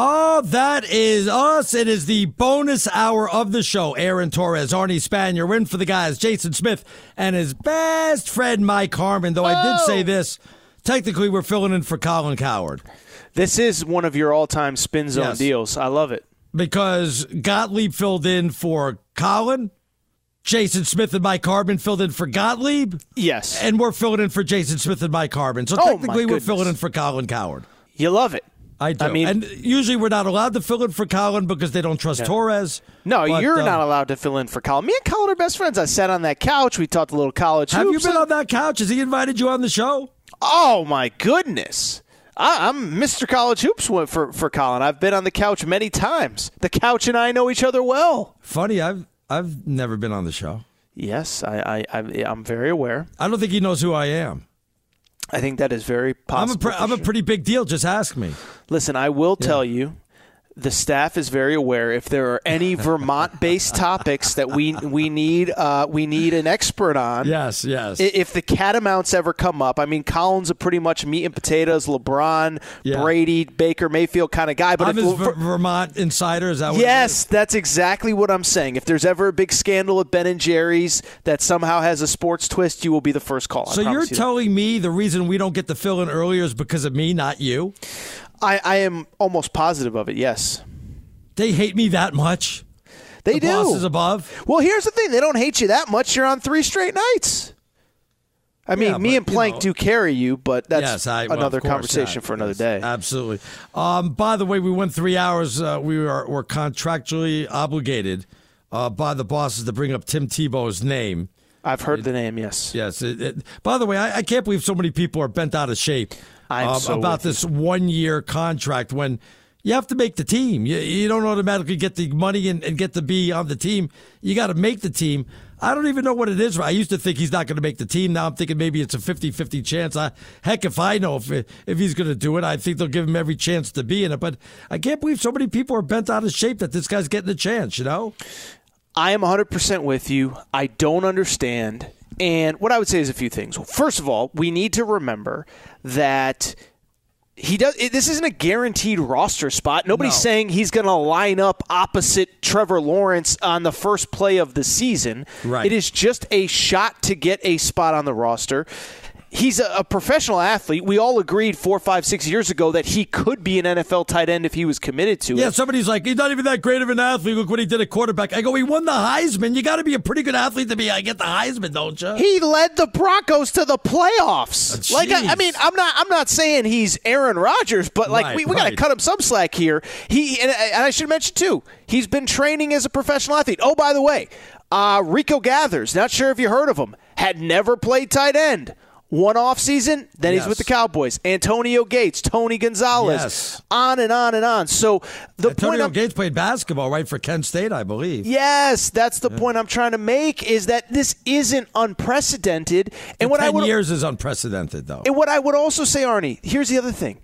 Oh, that is us. It is the bonus hour of the show. Aaron Torres, Arnie Spanier, in for the guys, Jason Smith, and his best friend, Mike Harmon. Though I did say this, technically we're filling in for Colin Cowherd. This is one of your all-time spin zone Yes. deals. I love it. Because Gottlieb filled in for Colin, Jason Smith and Mike Harmon filled in for Gottlieb. Yes. And we're filling in for Jason Smith and Mike Harmon. So Oh, technically we're filling in for Colin Cowherd. You love it. I do. I mean- and usually we're not allowed to fill in for Colin because they don't trust Yeah. Torres. No, But, you're uh, not allowed to fill in for Colin. Me and Colin are best friends. I sat on that couch. We talked a little college Have you been on that couch? Has he invited you on the show? Oh my goodness! I, I'm Mr. College Hoops for for Colin. I've been on the couch many times. The couch and I know each other well. Funny, I've I've never been on the show. Yes, I, I I'm very aware. I don't think he knows who I am. I think that is very I'm a possible. pre- I'm a pretty big deal. Just ask me. Listen, I will tell you, the staff is very aware. If there are any Vermont-based topics that we we need uh, we need an expert on. Yes, yes. If the catamounts ever come up, I mean, Collins are pretty much meat and potatoes. LeBron, Yeah. Brady, Baker Mayfield kind of guy. But I'm if, his Ver- Vermont insider. Is that what Yes, that's exactly what I'm saying. If there's ever a big scandal at Ben and Jerry's that somehow has a sports twist, you will be the first call. So you're you that. telling me the reason we don't get to fill in earlier is because of me, not you? I, I am almost positive of it. Yes, They hate me that much. they the do. bosses above. Well, here's the thing: they don't hate you that much. You're on three straight nights. I mean, Yeah, me but, and you Plank know- do carry you, but that's yes, I, well, another conversation for another yes, day. Absolutely. Um, by the way, we went three hours. Uh, we were, were contractually obligated uh, by the bosses to bring up Tim Tebow's name. I've heard the name, yes. Yes. It, it, by the way, I, I can't believe so many people are bent out of shape um, so about this one year contract when you have to make the team. You, you don't automatically get the money and, and get to be on the team. You got to make the team. I don't even know what it is. I used to think he's not going to make the team. Now I'm thinking maybe it's a 50 50 chance. I, heck, if I know if, if he's going to do it, I think they'll give him every chance to be in it. But I can't believe so many people are bent out of shape that this guy's getting a chance, you know? I am 100% with you. I don't understand. And what I would say is a few things. First of all, we need to remember that he does it- this isn't a guaranteed roster spot. Nobody's No. saying he's going to line up opposite Trevor Lawrence on the first play of the season. Right. It is just a shot to get a spot on the roster. He's a, a professional athlete. We all agreed four, five, six years ago that he could be an NFL tight end if he was committed to Yeah, it. Yeah, somebody's like, he's not even that great of an athlete. Look what he did at quarterback. I go, he won the Heisman. You got to be a pretty good athlete to be. I get the Heisman, don't you? He led the Broncos to the playoffs. Uh, like I, I mean, I'm not I'm not saying he's Aaron Rodgers, but like Right, we, we got to cut him some slack here. He and, and I should mention too, he's been training as a professional athlete. Oh, by the way, uh, Rico Gathers, not sure if you heard of him, had never played tight end. One off season, then he's with the Cowboys. Antonio Gates, Tony Gonzalez, Yes. on and on and on. So the point Antonio I'm, Gates played basketball, right, for Kent State, I believe. Yes, that's the point I'm trying to make is that this isn't unprecedented. And what I Ten would years is unprecedented, though. and what I would also say, Arnie, here's the other thing.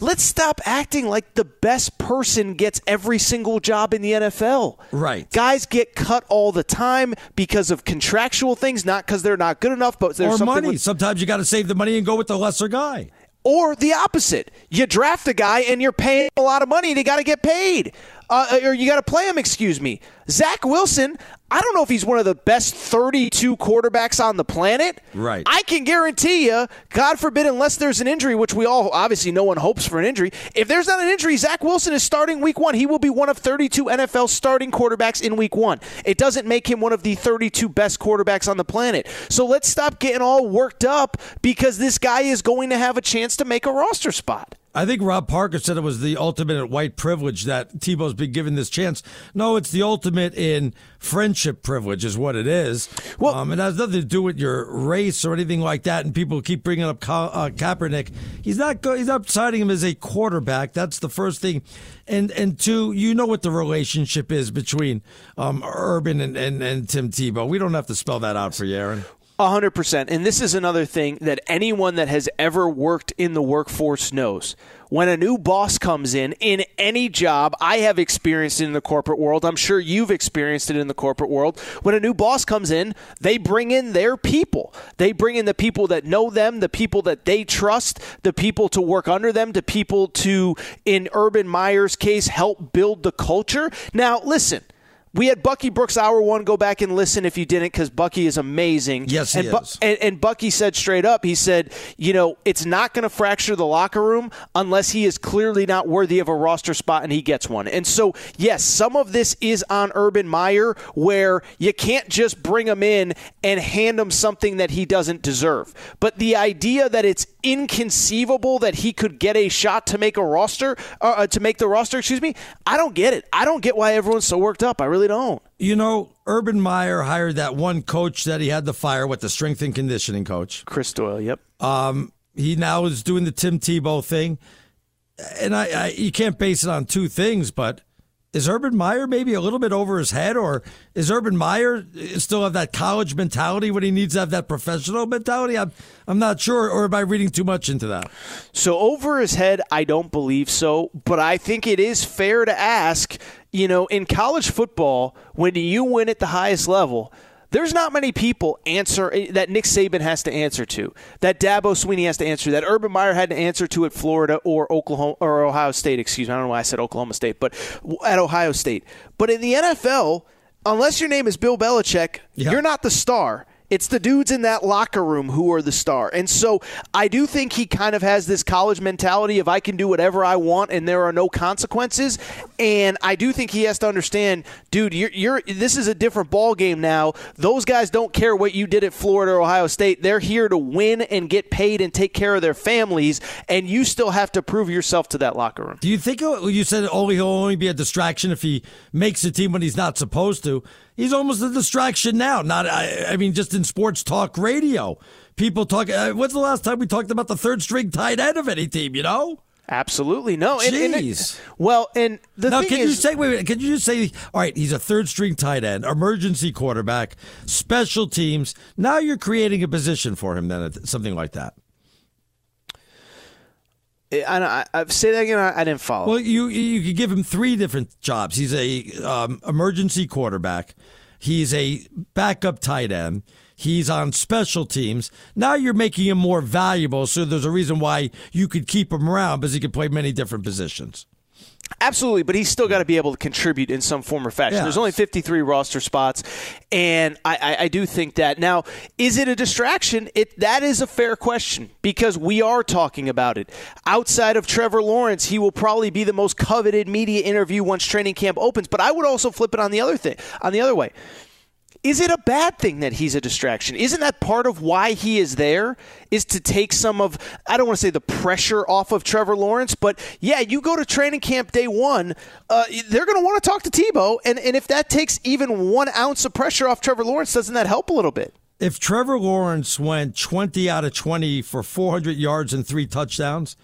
Let's stop acting like the best person gets every single job in the NFL. Right. Guys get cut all the time because of contractual things, not because they're not good enough, but there's or money. with- Sometimes you got to save the money and go with the lesser guy. or the opposite. You draft a guy and you're paying a lot of money and you got to get paid. Uh, or you got to play him, excuse me. Zach Wilson, I don't know if he's one of the best 32 quarterbacks on the planet. Right. I can guarantee you, God forbid, unless there's an injury, which we all obviously no one hopes for an injury. If there's not an injury, Zach Wilson is starting week one. He will be one of 32 NFL starting quarterbacks in week one. It doesn't make him one of the 32 best quarterbacks on the planet. So let's stop getting all worked up because this guy is going to have a chance to make a roster spot. I think Rob Parker said it was the ultimate white privilege that Tebow's been given this chance. No, it's the ultimate in friendship privilege, is what it is. Well- um, it has nothing to do with your race or anything like that. And people keep bringing up Ka- uh, Kaepernick. He's not. Go- he's not citing him as a quarterback. That's the first thing. And and two, you know what the relationship is between um, Urban and, and and Tim Tebow. We don't have to spell that out for you, Aaron. A hundred percent. And this is another thing that anyone that has ever worked in the workforce knows. When a new boss comes in, in any job, I have experienced it in the corporate world. I'm sure you've experienced it in the corporate world. When a new boss comes in, they bring in their people. They bring in the people that know them, the people that they trust, the people to work under them, the people to, in Urban Meyer's case, help build the culture. Now, listen. We had Bucky Brooks hour one. Go back and listen if you didn't, because Bucky is amazing. Yes, he Bu- is. and, and Bucky said straight up, he said, you know, it's not going to fracture the locker room unless he is clearly not worthy of a roster spot and he gets one. And so, yes, some of this is on Urban Meyer, where you can't just bring him in and hand him something that he doesn't deserve. But the idea that it's inconceivable that he could get a shot to make a roster, uh, uh, to make the roster, excuse me, I don't get it. I don't get why everyone's so worked up. I really don't. You know, Urban Meyer hired that one coach that he had to fire with the strength and conditioning coach. Chris Doyle, yep. Um, he now is doing the Tim Tebow thing, and I, I you can't base it on two things, but is Urban Meyer maybe a little bit over his head, or is Urban Meyer still have that college mentality when he needs to have that professional mentality? I'm I'm not sure, or am I reading too much into that? So over his head, I don't believe so, but I think it is fair to ask, you know, in college football, when do you win at the highest level, there's not many people answer eh, that Nick Saban has to answer to, that Dabo Swinney has to answer, to, that Urban Meyer had to answer to at Florida or Oklahoma or Ohio State. Excuse me, I don't know why I said Oklahoma State, but at Ohio State. But in the NFL, unless your name is Bill Belichick, Yeah. you're not the star. It's the dudes in that locker room who are the star. And so I do think he kind of has this college mentality of I can do whatever I want and there are no consequences. And I do think he has to understand, dude, you're, you're this is a different ball game now. Those guys don't care what you did at Florida or Ohio State. They're here to win and get paid and take care of their families, and you still have to prove yourself to that locker room. Do you think oh, you said only he'll only be a distraction if he makes the team when he's not supposed to? He's almost a distraction now. Not, I, I mean, just in sports talk radio, people talk. Uh, when's the last time we talked about the third string tight end of any team? You know. Absolutely no. Jeez. And, and it, well, and the now, thing can is, you say? Wait, wait, can you just say? All right, he's a third string tight end, emergency quarterback, special teams. Now you're creating a position for him. Then something like that. I, I, say that again. I, I, didn't follow. Well, you you could give him three different jobs. He's a um, emergency quarterback. He's a backup tight end. He's on special teams. Now you're making him more valuable. So there's a reason why you could keep him around because he could play many different positions. Absolutely, but he's still got to be able to contribute in some form or fashion. There's only 53 roster spots, and I, I, I, do think that. Now, is it a distraction? It that is a fair question because we are talking about it. Outside of Trevor Lawrence, he will probably be the most coveted media interview once training camp opens. But I would also flip it on the other thing, on the other way. Is it a bad thing that he's a distraction? Isn't that part of why he is there? Is to take some of, I don't want to say the pressure off of Trevor Lawrence, but yeah, you go to training camp day one, uh, they're going to want to talk to Tebow. And, and if that takes even one ounce of pressure off Trevor Lawrence, doesn't that help a little bit? If Trevor Lawrence went 20 out of 20 for 400 yards and three touchdowns,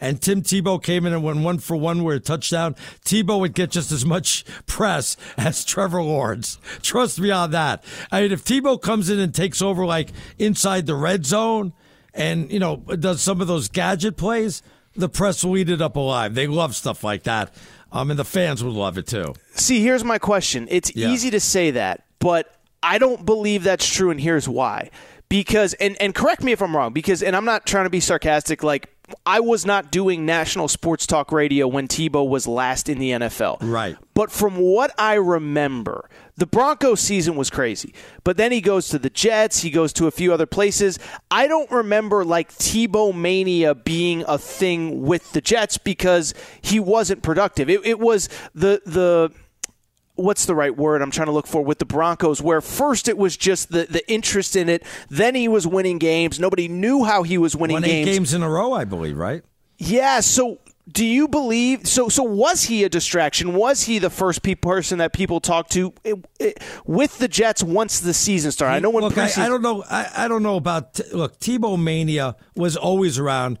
and Tim Tebow came in and went one for one with a touchdown, Tebow would get just as much press as Trevor Lawrence. Trust me on that. I mean, if Tebow comes in and takes over like inside the red zone and, you know, does some of those gadget plays, the press will eat it up alive. They love stuff like that. Um, and the fans would love it too. See, here's my question. It's yeah. easy to say that, but I don't believe that's true, and here's why. Because, and, and correct me if I'm wrong, because, and I'm not trying to be sarcastic, like, I was not doing national sports talk radio when Tebow was last in the NFL. Right. But from what I remember, the Broncos season was crazy. But then he goes to the Jets, he goes to a few other places. I don't remember like Tebow mania being a thing with the Jets because he wasn't productive. It, it was the the what's the right word I'm trying to look for with the Broncos, where first it was just the, the interest in it, then he was winning games. Nobody knew how he was winning Won games. games in a row, I believe, right? Yeah. So do you believe so so was he a distraction was he the first pe- person that people talked to it, it, with the jets once the season started i know when look, I, I, don't know I, I don't know about look tebow mania was always around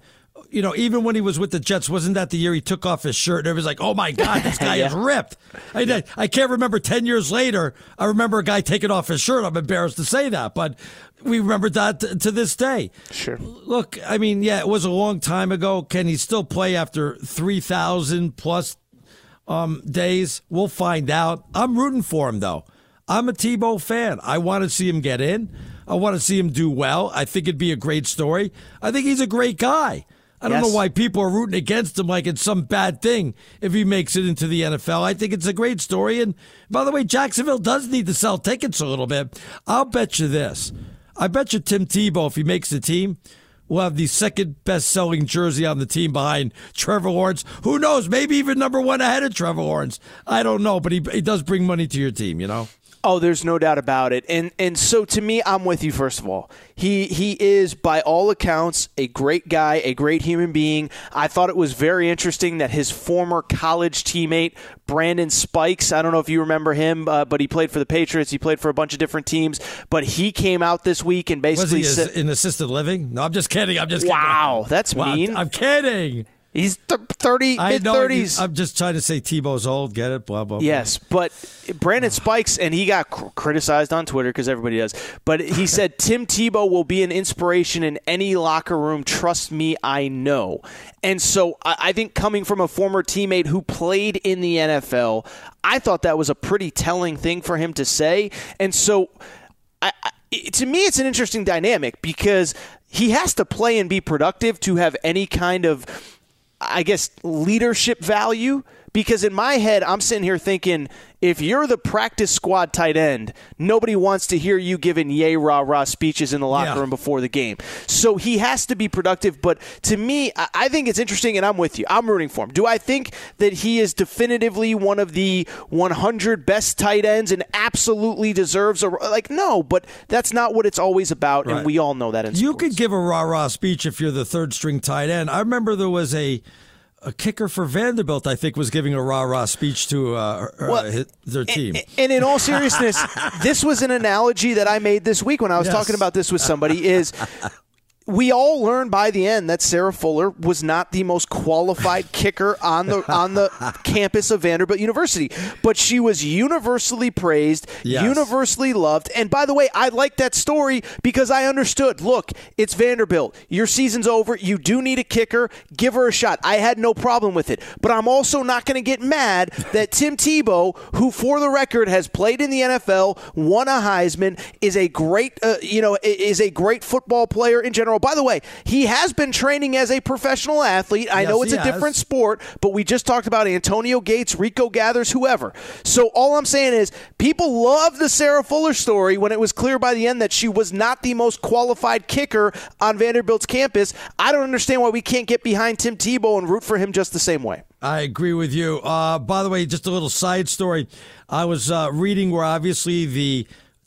you know, even when he was with the Jets, wasn't that the year he took off his shirt? And everybody's like, "Oh my God, this guy yeah. is ripped." I, I can't remember ten years later. I remember a guy taking off his shirt. I'm embarrassed to say that, but we remember that t- to this day. Sure. Look, I mean, yeah, it was a long time ago. Can he still play after three thousand plus um, days? We'll find out. I'm rooting for him though. I'm a Tebow fan. I want to see him get in. I want to see him do well. I think it'd be a great story. I think he's a great guy. I don't yes. know why people are rooting against him like it's some bad thing if he makes it into the NFL. I think it's a great story. And by the way, Jacksonville does need to sell tickets a little bit. I'll bet you this. I bet you Tim Tebow, if he makes the team, will have the second best selling jersey on the team behind Trevor Lawrence. Who knows? Maybe even number one ahead of Trevor Lawrence. I don't know, but he, he does bring money to your team, you know? Oh, there's no doubt about it. And and so to me, I'm with you first of all. He he is by all accounts a great guy, a great human being. I thought it was very interesting that his former college teammate Brandon Spikes, I don't know if you remember him, uh, but he played for the Patriots, he played for a bunch of different teams, but he came out this week and basically was he in assisted living? No, I'm just kidding. I'm just kidding. Wow, that's wow, mean. I'm kidding. He's th- 30, mid 30s. I'm just trying to say Tebow's old. Get it? Blah, blah, blah. Yes, but Brandon Spikes, and he got cr- criticized on Twitter because everybody does, but he said Tim Tebow will be an inspiration in any locker room. Trust me, I know. And so I, I think coming from a former teammate who played in the NFL, I thought that was a pretty telling thing for him to say. And so I, I to me, it's an interesting dynamic because he has to play and be productive to have any kind of I guess, leadership value Because in my head, I'm sitting here thinking, if you're the practice squad tight end, nobody wants to hear you giving yay rah rah speeches in the locker Yeah. room before the game. So he has to be productive. But to me, I- think it's interesting, and I'm with you. I'm rooting for him. Do I think that he is definitively one of the 100 best tight ends and absolutely deserves a like? No, but that's not what it's always about, Right. and we all know that. In You sports. could give a rah rah speech if you're the third string tight end. I remember there was a a kicker for Vanderbilt. I think was giving a rah rah speech to uh, uh, his- their team. And in all seriousness, this was an analogy that I made this week when I was Yes. talking about this with somebody is we all learned by the end that Sarah Fuller was not the most qualified kicker on the on the campus of Vanderbilt University, but she was universally praised, Yes. universally loved. And by the way, I like that story because I understood. Look, it's Vanderbilt. Your season's over. You do need a kicker. Give her a shot. I had no problem with it, but I'm also not going to get mad that Tim Tebow, who for the record has played in the NFL, won a Heisman, is a great uh, you know is a great football player in general. By the way, he has been training as a professional athlete. I Yes, know it's a has. different sport, but we just talked about Antonio Gates, Rico Gathers, whoever. So all I'm saying is people love the Sarah Fuller story when it was clear by the end that she was not the most qualified kicker on Vanderbilt's campus. I don't understand why we can't get behind Tim Tebow and root for him just the same way. I agree with you. Uh, by the way, just a little side story. I was uh, reading where obviously the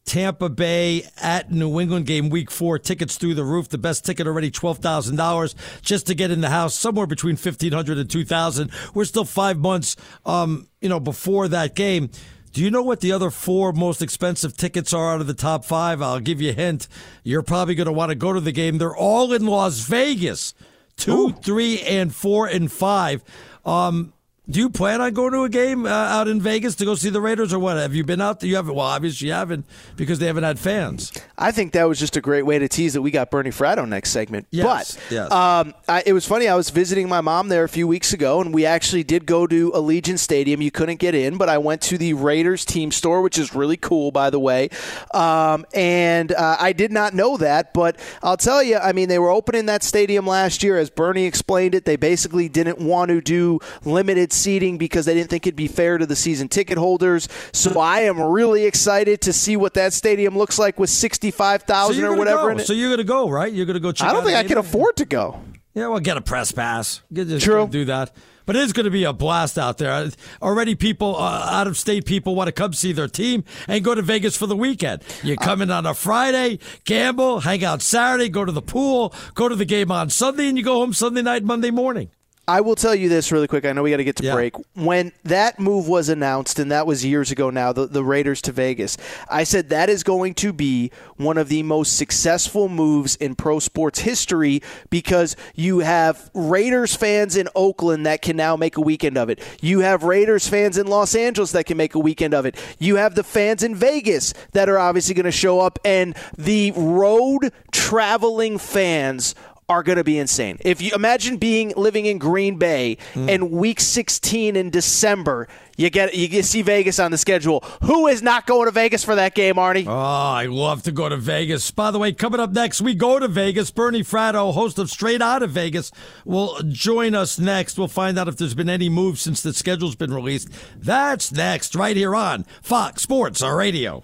Tampa Bay at New England game week four tickets through the roof. The best ticket already twelve thousand dollars just to get in the house, somewhere between 1500 and 2000 We're still five months, um, you know, before that game. Do you know what the other four most expensive tickets are out of the top five? I'll give you a hint. You're probably going to want to go to the game. They're all in Las Vegas. Two, three, and four, and five. Um, do you plan on going to a game uh, out in Vegas to go see the Raiders, or what? Have you been out? there? You haven't. Well, obviously you haven't because they haven't had fans. I think that was just a great way to tease that we got Bernie Fratto next segment. Yes, but yes. Um, I, it was funny. I was visiting my mom there a few weeks ago, and we actually did go to Allegiant Stadium. You couldn't get in, but I went to the Raiders team store, which is really cool, by the way. Um, and uh, I did not know that, but I'll tell you. I mean, they were opening that stadium last year, as Bernie explained it. They basically didn't want to do limited seating because they didn't think it'd be fair to the season ticket holders. So I am really excited to see what that stadium looks like with 65,000 So or whatever. So you're going to go, right? You're going to go check. I don't think I can afford to go. Yeah, well, get a press pass. Just True. Do that. But it is going to be a blast out there. Already, people, uh, out of state people want to come see their team and go to Vegas for the weekend. You come in on a Friday, gamble, hang out Saturday, go to the pool, go to the game on Sunday, and you go home Sunday night, Monday morning. I will tell you this really quick. I know we got to get to Yeah. break. When that move was announced, and that was years ago now, the, the Raiders to Vegas, I said that is going to be one of the most successful moves in pro sports history because you have Raiders fans in Oakland that can now make a weekend of it. You have Raiders fans in Los Angeles that can make a weekend of it. You have the fans in Vegas that are obviously going to show up, and the road traveling fans are going to be insane. If you imagine being living in Green Bay hmm. and week 16 in December, you get you get see Vegas on the schedule. Who is not going to Vegas for that game, Arnie? Oh, I love to go to Vegas. By the way, coming up next, we go to Vegas. Bernie Fratto, host of Straight Out of Vegas, will join us next. We'll find out if there's been any moves since the schedule's been released. That's next, right here on Fox Sports Radio.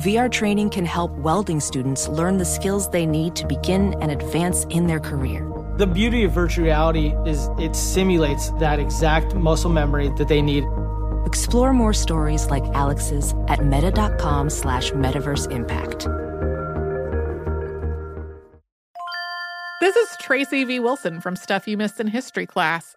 VR training can help welding students learn the skills they need to begin and advance in their career. The beauty of virtual reality is it simulates that exact muscle memory that they need. Explore more stories like Alex's at meta.com slash metaverse impact. This is Tracy V. Wilson from Stuff You Missed in History class.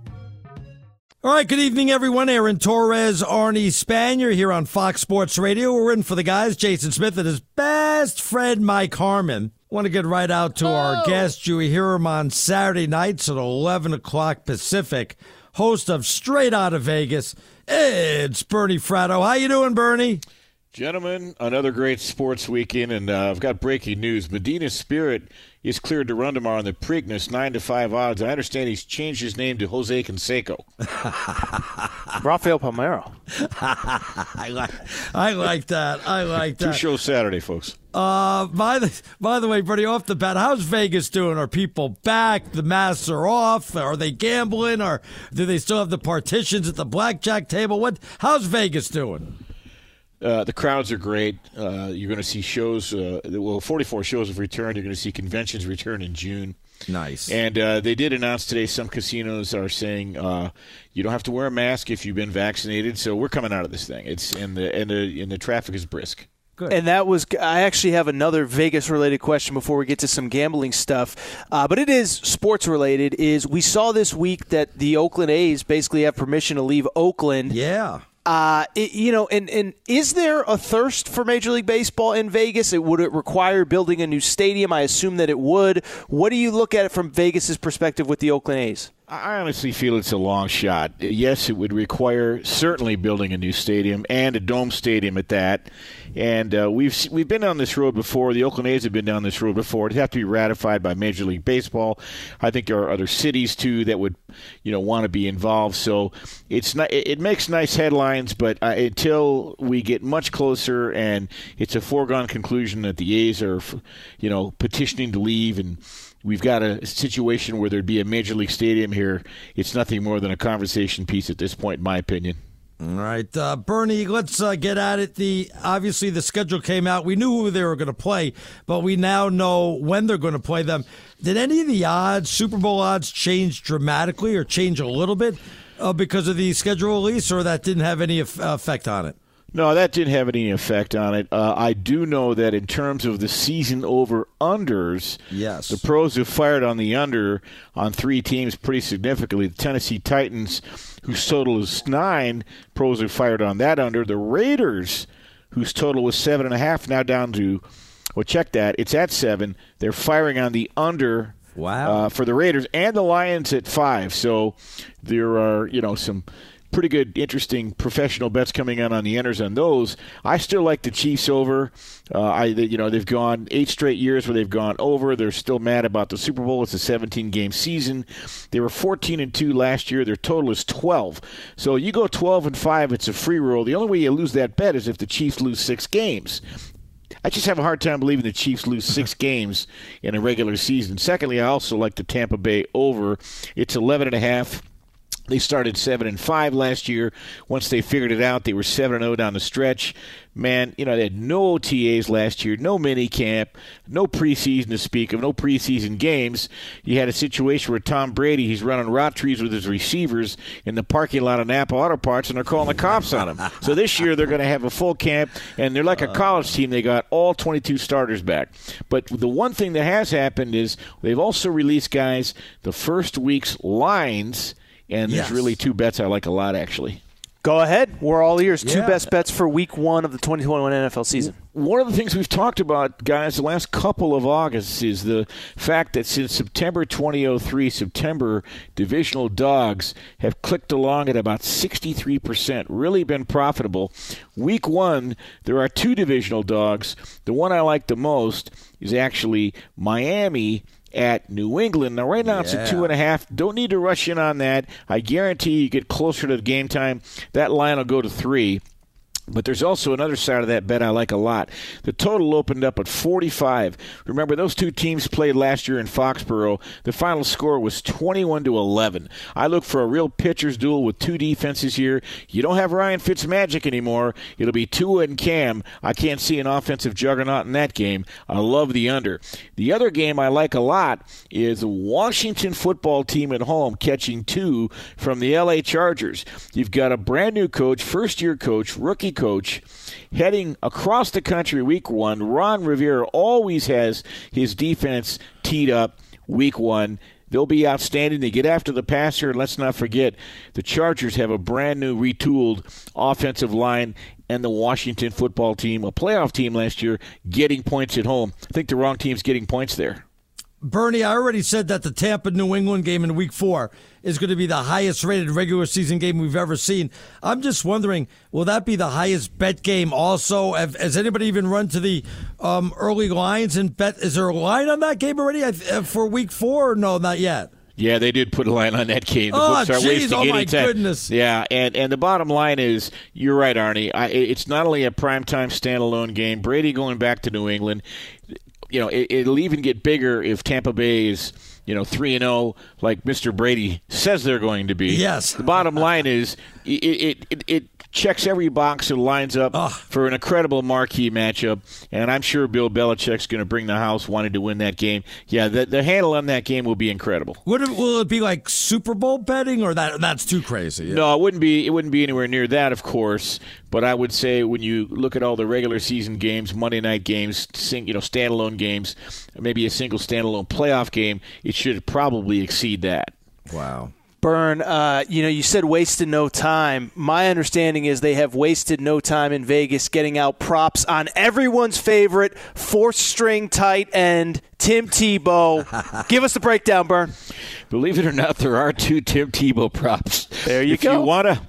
All right, good evening, everyone. Aaron Torres, Arnie Spanier here on Fox Sports Radio. We're in for the guys, Jason Smith and his best friend, Mike Harmon. Want to get right out to oh. our guest. You hear him on Saturday nights at 11 o'clock Pacific, host of Straight Out of Vegas. It's Bernie Fratto. How you doing, Bernie? Gentlemen, another great sports weekend, and uh, I've got breaking news. Medina Spirit is cleared to run tomorrow on the Preakness, 9 to 5 odds. I understand he's changed his name to Jose Canseco. Rafael Palmeiro. I, like, I like that. I like that. Two shows Saturday, folks. Uh, by the by the way, Bernie, off the bat, how's Vegas doing? Are people back? The masks are off. Are they gambling? Or do they still have the partitions at the blackjack table? What? How's Vegas doing? Uh, the crowds are great. Uh, you're going to see shows. Uh, well, 44 shows have returned. You're going to see conventions return in June. Nice. And uh, they did announce today some casinos are saying uh, you don't have to wear a mask if you've been vaccinated. So we're coming out of this thing. It's and the and the and the traffic is brisk. Good. And that was, I actually have another Vegas related question before we get to some gambling stuff. Uh, but it is sports related. Is we saw this week that the Oakland A's basically have permission to leave Oakland. Yeah. Uh, it, you know, and, and is there a thirst for Major League Baseball in Vegas? It, would it require building a new stadium? I assume that it would. What do you look at it from Vegas's perspective with the Oakland A's? I honestly feel it's a long shot. Yes, it would require certainly building a new stadium and a dome stadium at that. And uh, we've we've been on this road before. The Oakland A's have been down this road before. It'd have to be ratified by Major League Baseball. I think there are other cities too that would, you know, want to be involved. So it's not. It makes nice headlines, but uh, until we get much closer and it's a foregone conclusion that the A's are, you know, petitioning to leave and we've got a situation where there'd be a major league stadium here. It's nothing more than a conversation piece at this point, in my opinion. All right, uh, Bernie, let's uh, get at it. The obviously the schedule came out. We knew who they were going to play, but we now know when they're going to play them. Did any of the odds, Super Bowl odds, change dramatically or change a little bit uh, because of the schedule release, or that didn't have any effect on it? No, that didn't have any effect on it. Uh, I do know that in terms of the season over unders, yes, the pros have fired on the under on three teams pretty significantly. The Tennessee Titans, whose total is nine, pros have fired on that under. The Raiders, whose total was seven and a half, now down to well, check that. It's at seven. They're firing on the under. Wow. Uh, for the Raiders and the Lions at five. So there are, you know, some pretty good, interesting professional bets coming in on the unders on those. I still like the Chiefs over. Uh, I, you know, they've gone eight straight years where they've gone over. They're still mad about the Super Bowl. It's a 17 game season. They were 14 and two last year. Their total is 12. So you go 12 and five. It's a free roll. The only way you lose that bet is if the Chiefs lose six games. I just have a hard time believing the Chiefs lose six games in a regular season. Secondly, I also like the Tampa Bay over. It's 11 and a half. They started seven and five last year. Once they figured it out, they were seven and zero oh down the stretch. Man, you know they had no OTAs last year, no mini camp, no preseason to speak of, no preseason games. You had a situation where Tom Brady he's running route trees with his receivers in the parking lot of Napa Auto Parts, and they're calling the cops on him. So this year they're going to have a full camp, and they're like a uh. college team. They got all 22 starters back. But the one thing that has happened is they've also released guys the first week's lines and yes. there's really two bets I like a lot, actually. Go ahead. We're all ears. Yeah. Two best bets for week one of the 2021 NFL season. One of the things we've talked about, guys, the last couple of Augusts is the fact that since September 2003, September, divisional dogs have clicked along at about 63%, really been profitable. Week one, there are two divisional dogs. The one I like the most is actually Miami at New England. Now, right now yeah. it's a two and a half. Don't need to rush in on that. I guarantee you get closer to the game time, that line will go to three. But there's also another side of that bet I like a lot. The total opened up at 45. Remember, those two teams played last year in Foxborough. The final score was 21 to 11. I look for a real pitcher's duel with two defenses here. You don't have Ryan Fitzmagic anymore. It'll be Tua and Cam. I can't see an offensive juggernaut in that game. I love the under. The other game I like a lot is the Washington football team at home catching two from the LA Chargers. You've got a brand new coach, first year coach, rookie coach, heading across the country week one. Ron Rivera always has his defense teed up week one. They'll be outstanding. They get after the passer. And let's not forget, the Chargers have a brand new, retooled offensive line, and the Washington football team, a playoff team last year, getting points at home. I think the wrong team's getting points there. Bernie, I already said that the Tampa New England game in week four is going to be the highest rated regular season game we've ever seen. I'm just wondering, will that be the highest bet game also? Has anybody even run to the um, early lines and bet? Is there a line on that game already uh, for week four? No, not yet. Yeah, they did put a line on that game. The oh, books are geez, wasting oh my time. goodness. Yeah, and, and the bottom line is, you're right, Arnie. I, it's not only a primetime standalone game. Brady going back to New England you know, it, will even get bigger if Tampa Bay is, you know, three and zero, oh, like Mr. Brady says they're going to be. Yes. The bottom line is, it it, it, it checks every box and lines up oh. for an incredible marquee matchup. And I'm sure Bill Belichick's going to bring the house, wanting to win that game. Yeah, the, the handle on that game will be incredible. Would it, will it be like Super Bowl betting, or that that's too crazy? Yeah. No, it wouldn't be. It wouldn't be anywhere near that, of course. But I would say when you look at all the regular season games, Monday night games, you know, standalone games, maybe a single standalone playoff game, it should probably exceed that. Wow. Burn, uh, you know, you said wasted no time. My understanding is they have wasted no time in Vegas getting out props on everyone's favorite fourth string tight end, Tim Tebow. Give us the breakdown, Burn. Believe it or not, there are two Tim Tebow props. There you if go. You wanna,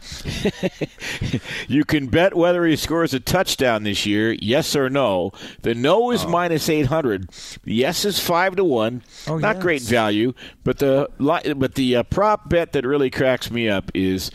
you can bet whether he scores a touchdown this year, yes or no. The no is oh. minus eight hundred. The yes is five to one. Oh, not yes. great value, but the but the uh, prop bet that really cracks me up is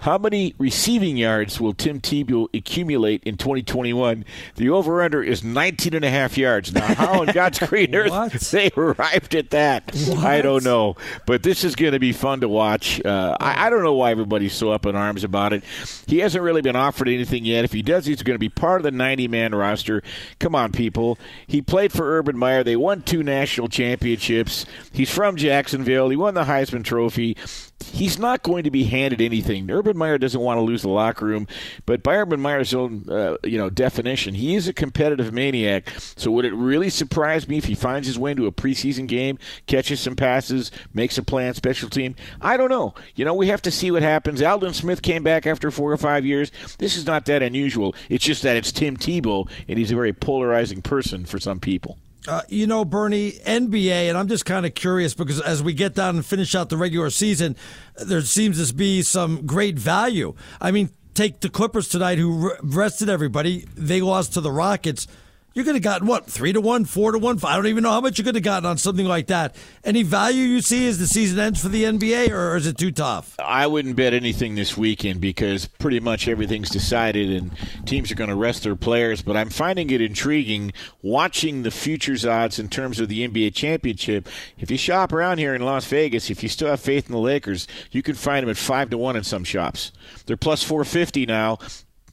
How many receiving yards will Tim Tebow accumulate in 2021? The over under is 19 and a half yards. Now, how in God's green earth they arrived at that, what? I don't know. But this is going to be fun to watch. Uh, I, I, don't know why everybody's so up in arms about it. He hasn't really been offered anything yet. If he does, he's going to be part of the 90 man roster. Come on, people. He played for Urban Meyer. They won two national championships. He's from Jacksonville. He won the Heisman Trophy he's not going to be handed anything. Urban Meyer doesn't want to lose the locker room, but by Urban Meyer's own uh, you know definition, he is a competitive maniac. So would it really surprise me if he finds his way into a preseason game, catches some passes, makes a play on special team? I don't know. You know, we have to see what happens. Aldon Smith came back after four or five years. This is not that unusual. It's just that it's Tim Tebow, and he's a very polarizing person for some people. Uh, you know, Bernie, NBA, and I'm just kind of curious because as we get down and finish out the regular season, there seems to be some great value. I mean, take the Clippers tonight, who rested everybody. They lost to the Rockets you could have gotten what three to one, four to one. I don't even know how much you could have gotten on something like that. Any value you see as the season ends for the NBA, or is it too tough? I wouldn't bet anything this weekend because pretty much everything's decided and teams are going to rest their players. But I'm finding it intriguing watching the futures odds in terms of the NBA championship. If you shop around here in Las Vegas, if you still have faith in the Lakers, you can find them at five to one in some shops. They're plus 450 now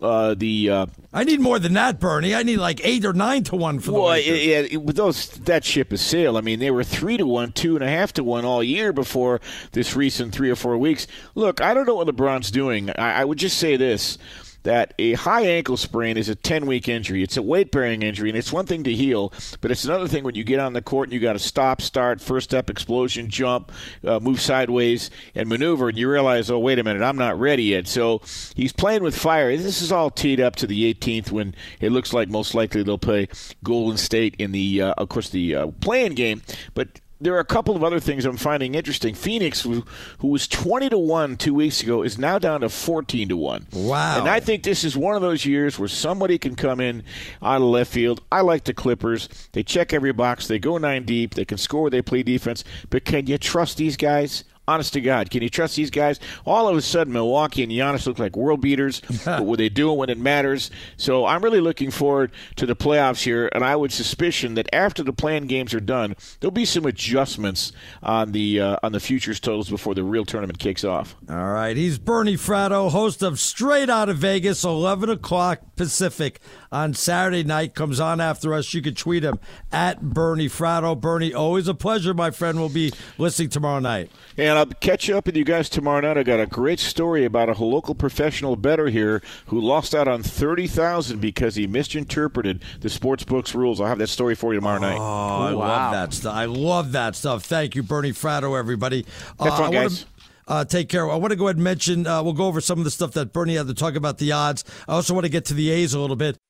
uh, the uh, I need more than that, Bernie. I need like eight or nine to one for the well, yeah, with those that ship has sailed. I mean, they were three to one, two and a half to one all year before this recent three or four weeks. Look, I don't know what LeBron's doing. I, I would just say this: that a high ankle sprain is a 10 week injury. It's a weight bearing injury, and it's one thing to heal, but it's another thing when you get on the court and you got to stop, start, first step, explosion, jump, uh, move sideways, and maneuver, and you realize, oh, wait a minute, I'm not ready yet. So he's playing with fire. This is all teed up to the 18th when it looks like most likely they'll play Golden State in the, uh, of course, the uh, play-in game. But there are a couple of other things I'm finding interesting. Phoenix, who, who was 20 to 1 two weeks ago, is now down to 14 to 1. Wow. And I think this is one of those years where somebody can come in out of left field. I like the Clippers. They check every box, they go nine deep, they can score, they play defense. But can you trust these guys? Honest to God, can you trust these guys? All of a sudden, Milwaukee and Giannis look like world beaters. but will they do it when it matters? So I'm really looking forward to the playoffs here, and I would suspicion that after the planned games are done, there'll be some adjustments on the uh, on the futures totals before the real tournament kicks off. All right, he's Bernie Fratto, host of Straight Outta Vegas, 11 o'clock Pacific on Saturday night. Comes on after us. You can tweet him at Bernie Fratto. Bernie, always a pleasure, my friend. We'll be listening tomorrow night. And I'll catch up with you guys tomorrow night. I got a great story about a local professional better here who lost out on thirty thousand because he misinterpreted the sports books rules. I'll have that story for you tomorrow night. Oh, I wow. love that stuff. I love that stuff. Thank you, Bernie Fratto, everybody. Have uh, fun, guys. Uh, take care. I want to go ahead and mention, uh, we'll go over some of the stuff that Bernie had to talk about the odds. I also want to get to the A's a little bit.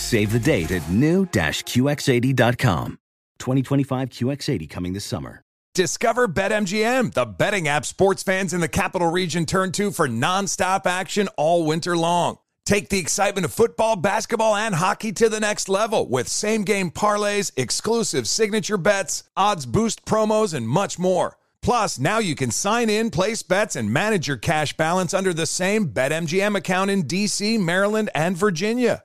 Save the date at new-QX80.com. 2025 QX80 coming this summer. Discover BetMGM, the betting app sports fans in the capital region turn to for nonstop action all winter long. Take the excitement of football, basketball, and hockey to the next level with same game parlays, exclusive signature bets, odds boost promos, and much more. Plus, now you can sign in, place bets, and manage your cash balance under the same BetMGM account in DC, Maryland, and Virginia.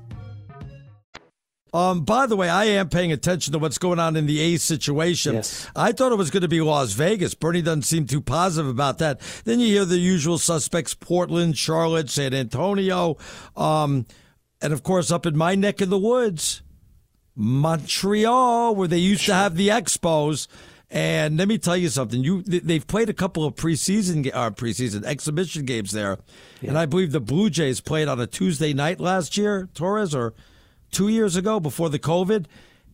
Um, by the way, I am paying attention to what's going on in the A's situation. Yes. I thought it was going to be Las Vegas. Bernie doesn't seem too positive about that. Then you hear the usual suspects Portland, Charlotte, San Antonio, um, and of course, up in my neck of the woods, Montreal, where they used to have the Expos. And let me tell you something. You they've played a couple of preseason uh, preseason exhibition games there, yeah. and I believe the Blue Jays played on a Tuesday night last year. Torres or two years ago before the COVID,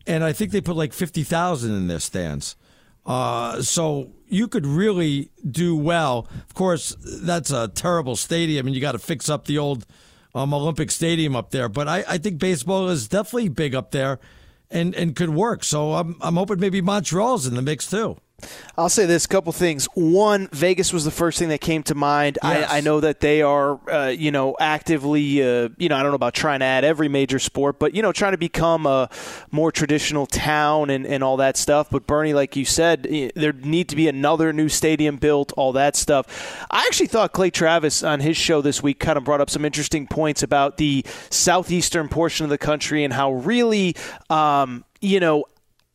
and I think they put like fifty thousand in their stands. Uh, so you could really do well. Of course, that's a terrible stadium, and you got to fix up the old um, Olympic Stadium up there. But I, I think baseball is definitely big up there, and and could work. So I'm I'm hoping maybe Montreal's in the mix too. I'll say this a couple things. One, Vegas was the first thing that came to mind. Yes. I, I, know that they are, uh, you know, actively, uh, you know, I don't know about trying to add every major sport, but you know, trying to become a more traditional town and, and all that stuff. But Bernie, like you said, there need to be another new stadium built, all that stuff. I actually thought Clay Travis on his show this week kind of brought up some interesting points about the southeastern portion of the country and how really. Um, you know,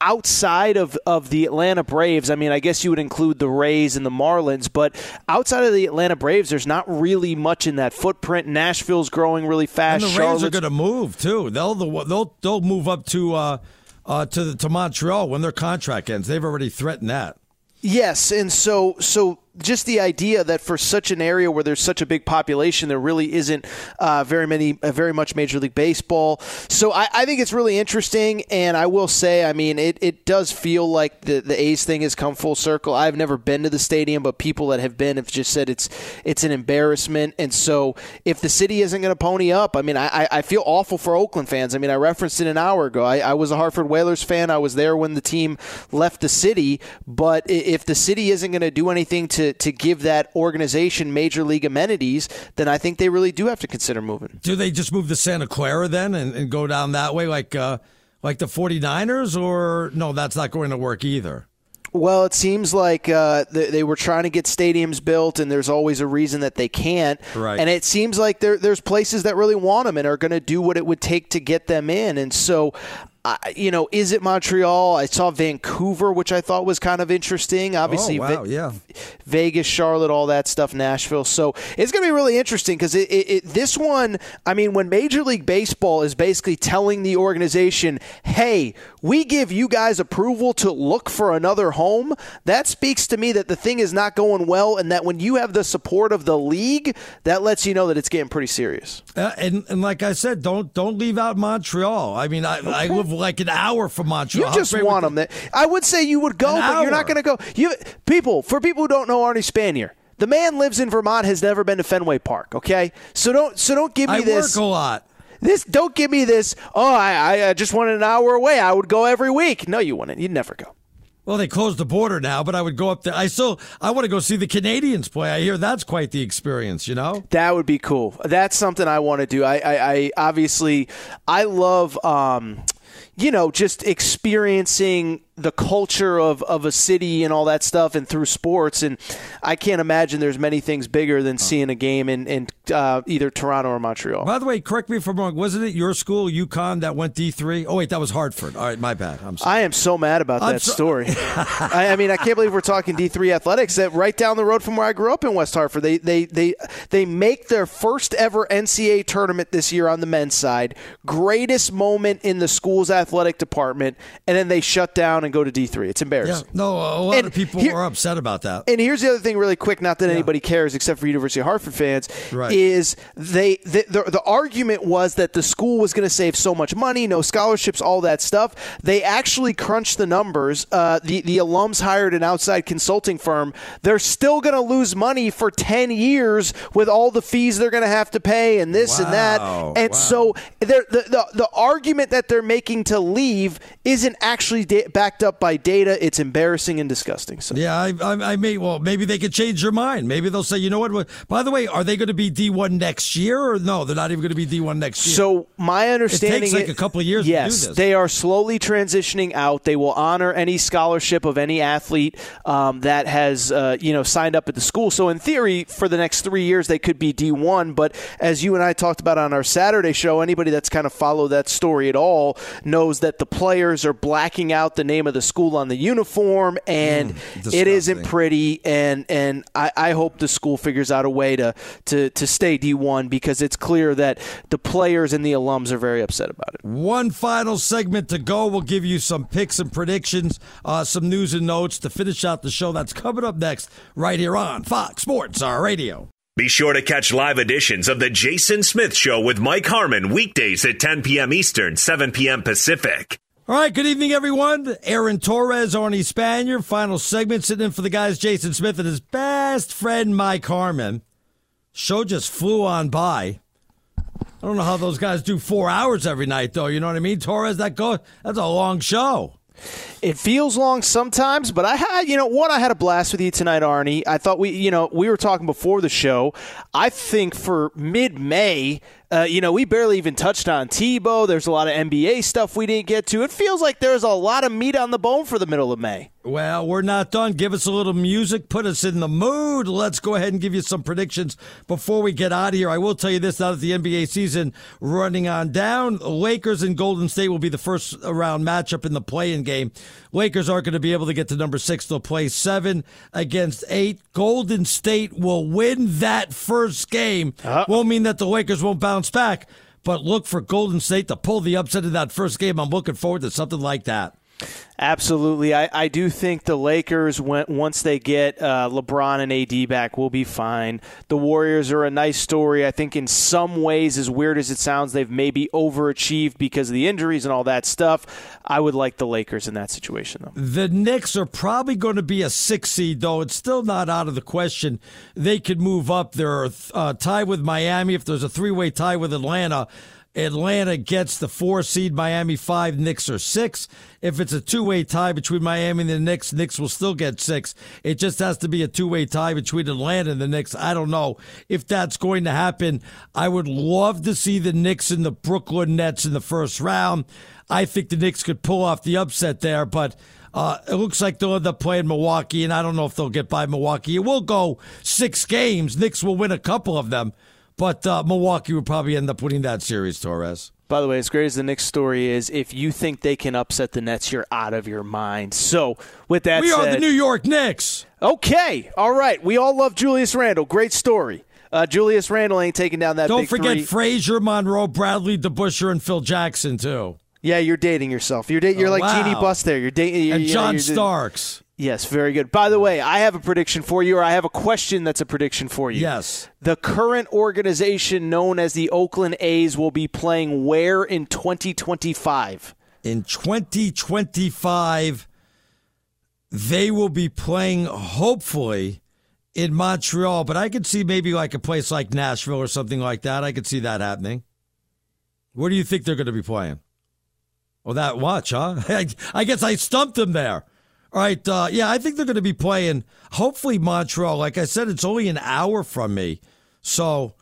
outside of, of the Atlanta Braves, I mean, I guess you would include the Rays and the Marlins, but outside of the Atlanta Braves, there's not really much in that footprint. Nashville's growing really fast. And the Rays are going to move too. They'll they'll they'll move up to uh, uh, to the, to Montreal when their contract ends. They've already threatened that. Yes, and so so just the idea that for such an area where there's such a big population, there really isn't uh, very many, uh, very much Major League Baseball. So I, I, think it's really interesting. And I will say, I mean, it, it does feel like the, the A's thing has come full circle. I've never been to the stadium, but people that have been have just said it's it's an embarrassment. And so if the city isn't going to pony up, I mean, I, I feel awful for Oakland fans. I mean, I referenced it an hour ago. I, I was a Hartford Whalers fan. I was there when the team left the city. But if the city isn't going to do anything to to, to give that organization major league amenities, then I think they really do have to consider moving. Do they just move to Santa Clara then and, and go down that way like uh, like the 49ers? Or no, that's not going to work either? Well, it seems like uh, they, they, were trying to get stadiums built, and there's always a reason that they can't. Right. And it seems like there, there's places that really want them and are going to do what it would take to get them in. And so uh, you know, is it Montreal? I saw Vancouver, which I thought was kind of interesting. Obviously, oh, wow, yeah. Vegas, Charlotte, all that stuff, Nashville. So it's going to be really interesting because it, it, it, this one, I mean, when Major League Baseball is basically telling the organization, hey, we give you guys approval to look for another home, that speaks to me that the thing is not going well and that when you have the support of the league, that lets you know that it's getting pretty serious. Uh, and, and like I said, don't don't leave out Montreal. I mean, I, okay. I live like an hour from Montreal. You just want them. That I would say you would go, but hour. you're not going to go. You people for people who don't know Arnie Spanier. The man lives in Vermont, has never been to Fenway Park. Okay, so don't so don't give me I this. work a lot. This don't give me this. Oh, I I just wanted an hour away. I would go every week. No, you wouldn't. You'd never go. Well, they closed the border now, but I would go up there. I still, I want to go see the Canadiens play. I hear that's quite the experience. You know, that would be cool. That's something I want to do. I, I, I obviously, I love. Um, you know, just experiencing the culture of, of a city and all that stuff and through sports. And I can't imagine there's many things bigger than seeing a game in, in uh, either Toronto or Montreal. By the way, correct me if I'm wrong. Wasn't it your school, UConn, that went D3? Oh, wait, that was Hartford. All right, my bad. I'm sorry. I am so mad about I'm that so- story. I, I, mean, I can't believe we're talking D3 athletics that right down the road from where I grew up in West Hartford. They, they, they, they make their first ever NCAA tournament this year on the men's side. Greatest moment in the school's athletic department. And then they shut down and go to D3. It's embarrassing. Yeah, no, a lot and of people here, are upset about that. And here's the other thing, really quick, not that yeah. anybody cares except for University of Hartford fans, right. is they the, the, the argument was that the school was going to save so much money, no scholarships, all that stuff. They actually crunched the numbers. Uh, the the alums hired an outside consulting firm. They're still going to lose money for ten years with all the fees they're going to have to pay and this wow. and that. And wow. so the, the the argument that they're making to leave isn't actually da- backed up by data. It's embarrassing and disgusting. So yeah, I, I, I, may well maybe they could change their mind. Maybe they'll say, you know what? By the way, are they going to be D one next year or no? They're not even going to be D one next year. So my understanding it takes like a couple of years. Yes, they are slowly transitioning out. They will honor any scholarship of any athlete um, that has uh, you know signed up at the school. So in theory, for the next three years, they could be D one. But as you and I talked about on our Saturday show, anybody that's kind of followed that story at all knows that the players are blacking out the name of the school on the uniform, and mm, it isn't pretty. And and I, I hope the school figures out a way to to to stay D one because it's clear that the players and the alums are very upset about it. One final segment to go. We'll give you some picks and predictions, uh, some news and notes to finish out the show. That's coming up next, right here on Fox Sports Our Radio. Be sure to catch live editions of The Jason Smith Show with Mike Harmon weekdays at 10 p.m. Eastern, 7 p.m. Pacific. All right, good evening, everyone. Aaron Torres, Arnie Spanier, final segment, sitting in for the guys, Jason Smith and his best friend, Mike Harmon. Show just flew on by. I don't know how those guys do four hours every night, though. You know what I mean? Torres, that go that's a long show. It feels long sometimes, but I had, you know, one, I had a blast with you tonight, Arnie. I thought we, you know, we were talking before the show. I think for mid May, uh, you know, we barely even touched on Tebow. There's a lot of NBA stuff we didn't get to. It feels like there's a lot of meat on the bone for the middle of May. Well, we're not done. Give us a little music, put us in the mood. Let's go ahead and give you some predictions before we get out of here. I will tell you this now that the NBA season running on down, Lakers and Golden State will be the first round matchup in the play-in game. Lakers aren't going to be able to get to number six. They'll play seven against eight. Golden State will win that first game. Uh-huh. Won't mean that the Lakers won't bounce back, but look for Golden State to pull the upset in that first game. I'm looking forward to something like that. Absolutely. I, I do think the Lakers, when, once they get uh, LeBron and AD back, will be fine. The Warriors are a nice story. I think, in some ways, as weird as it sounds, they've maybe overachieved because of the injuries and all that stuff. I would like the Lakers in that situation, though. The Knicks are probably going to be a six seed, though. It's still not out of the question. They could move up. They're uh, tied with Miami. If there's a three way tie with Atlanta, Atlanta gets the four seed, Miami five, Knicks are six. If it's a two way tie between Miami and the Knicks, Knicks will still get six. It just has to be a two way tie between Atlanta and the Knicks. I don't know if that's going to happen. I would love to see the Knicks and the Brooklyn Nets in the first round. I think the Knicks could pull off the upset there, but uh, it looks like they'll end up playing Milwaukee, and I don't know if they'll get by Milwaukee. It will go six games. Knicks will win a couple of them. But uh, Milwaukee would probably end up winning that series, Torres. By the way, as great as the Knicks story is, if you think they can upset the Nets, you're out of your mind. So, with that we said, are the New York Knicks. Okay, all right. We all love Julius Randle. Great story. Uh, Julius Randle ain't taking down that. Don't forget three. Frazier, Monroe, Bradley, DeBusschere, and Phil Jackson too. Yeah, you're dating yourself. You're da- you're Oh, like wow. Jeannie Buss there. You're dating and John you're, Starks. Yes, very good. By the way, I have a prediction for you, or I have a question that's a prediction for you. Yes. The current organization known as the Oakland A's will be playing where in 2025? In 2025, they will be playing, hopefully, in Montreal. But I could see maybe like a place like Nashville or something like that. I could see that happening. Where do you think they're going to be playing? Well, that watch, huh? I, I guess I stumped them there. All right. Uh, yeah, I think they're going to be playing, hopefully, Montreal. Like I said, it's only an hour from me. So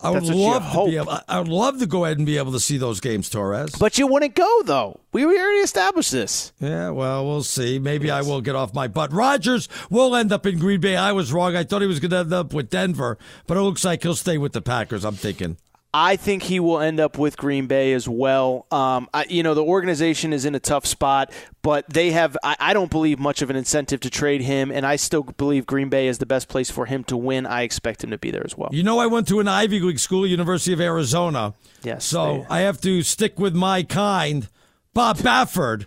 I would That's what you love to hope. be able, I would love to go ahead and be able to see those games, Torres. But you wouldn't go, though. We already established this. Yeah, well, we'll see. Maybe I will get off my butt. Rogers will end up in Green Bay. I was wrong. I thought he was going to end up with Denver, but it looks like he'll stay with the Packers. I'm thinking. I think he will end up with Green Bay as well. Um, I, you know, the organization is in a tough spot, but they have, I, I don't believe, much of an incentive to trade him, and I still believe Green Bay is the best place for him to win. I expect him to be there as well. You know, I went to an Ivy League school, University of Arizona. Yes. So I have to stick with my kind. Bob Baffert,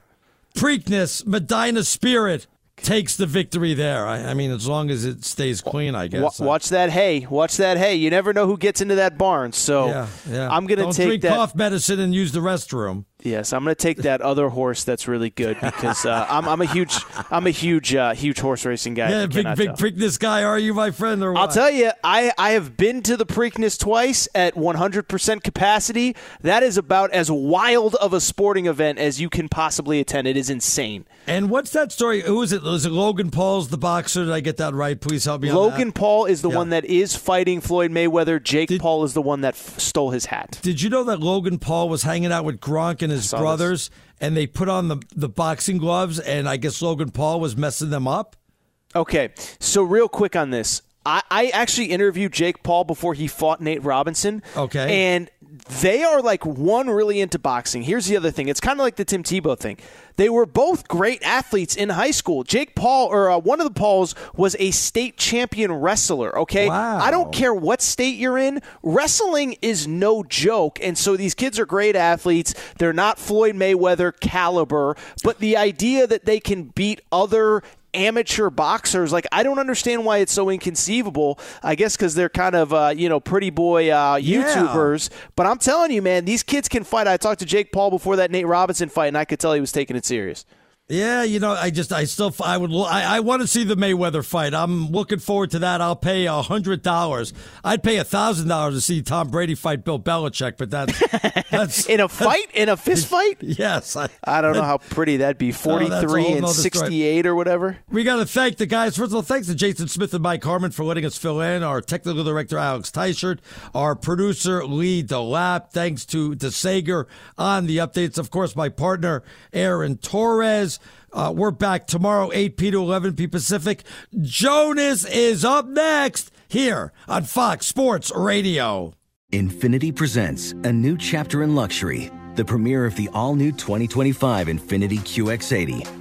Preakness, Medina Spirit takes the victory there. I, I mean, as long as it stays clean, I guess. Wa- watch that hay. Watch that hay. You never know who gets into that barn. So yeah, yeah. I'm going to Don't take drink that. cough medicine and use the restroom. Yes, I'm going to take that other horse that's really good because uh, I'm, I'm a huge, I'm a huge, uh, huge horse racing guy. Yeah, big, big tell. Preakness guy, are you, my friend? Or I'll tell you, I, I have been to the Preakness twice at 100% capacity. That is about as wild of a sporting event as you can possibly attend. It is insane. And what's that story? Who is it? Was it Logan Paul's the boxer? Did I get that right? Please help me. Logan. Paul is the Yeah. one that is fighting Floyd Mayweather. Jake Paul is the one that f- stole his hat. Did you know that Logan Paul was hanging out with Gronk and his saw brothers, and they put on the the boxing gloves, and I guess Logan Paul was messing them up? Okay, so real quick on this. I, I actually interviewed Jake Paul before he fought Nate Robinson. Okay. And they are like one really into boxing. Here's the other thing. It's kind of like the Tim Tebow thing. They were both great athletes in high school. Jake Paul, or uh, one of the Pauls, was a state champion wrestler. Okay. Wow. I don't care what state you're in. Wrestling is no joke. And so these kids are great athletes. They're not Floyd Mayweather caliber, but the idea that they can beat other amateur boxers. Like i don't understand why it's so inconceivable. I guess because they're kind of uh, you know pretty boy uh, youtubers. But i'm telling you man these kids can fight. I talked to jake paul before that nate robinson fight and i could tell he was taking it serious Yeah, you know, I just, I still, I would, I, I want to see the Mayweather fight. I'm looking forward to that. I'll pay a hundred dollars. I'd pay a thousand dollars to see Tom Brady fight Bill Belichick, but that's, that's in a fight in a fist fight yes. I, i don't know how pretty that'd be Oh, 43 whole and story. 68 or whatever We got to thank the guys. First of all, thanks to Jason Smith and Mike Harmon for letting us fill in. Our technical director, Alex Teichert. Our producer, Lee Delap. Thanks to DeSager on the updates. Of course, my partner, Aaron Torres. Uh, we're back tomorrow, 8 p to 11 p Pacific. Jonas is up next here on Fox Sports Radio. Infiniti presents a new chapter in luxury, the premiere of the all new 2025 Infiniti QX80,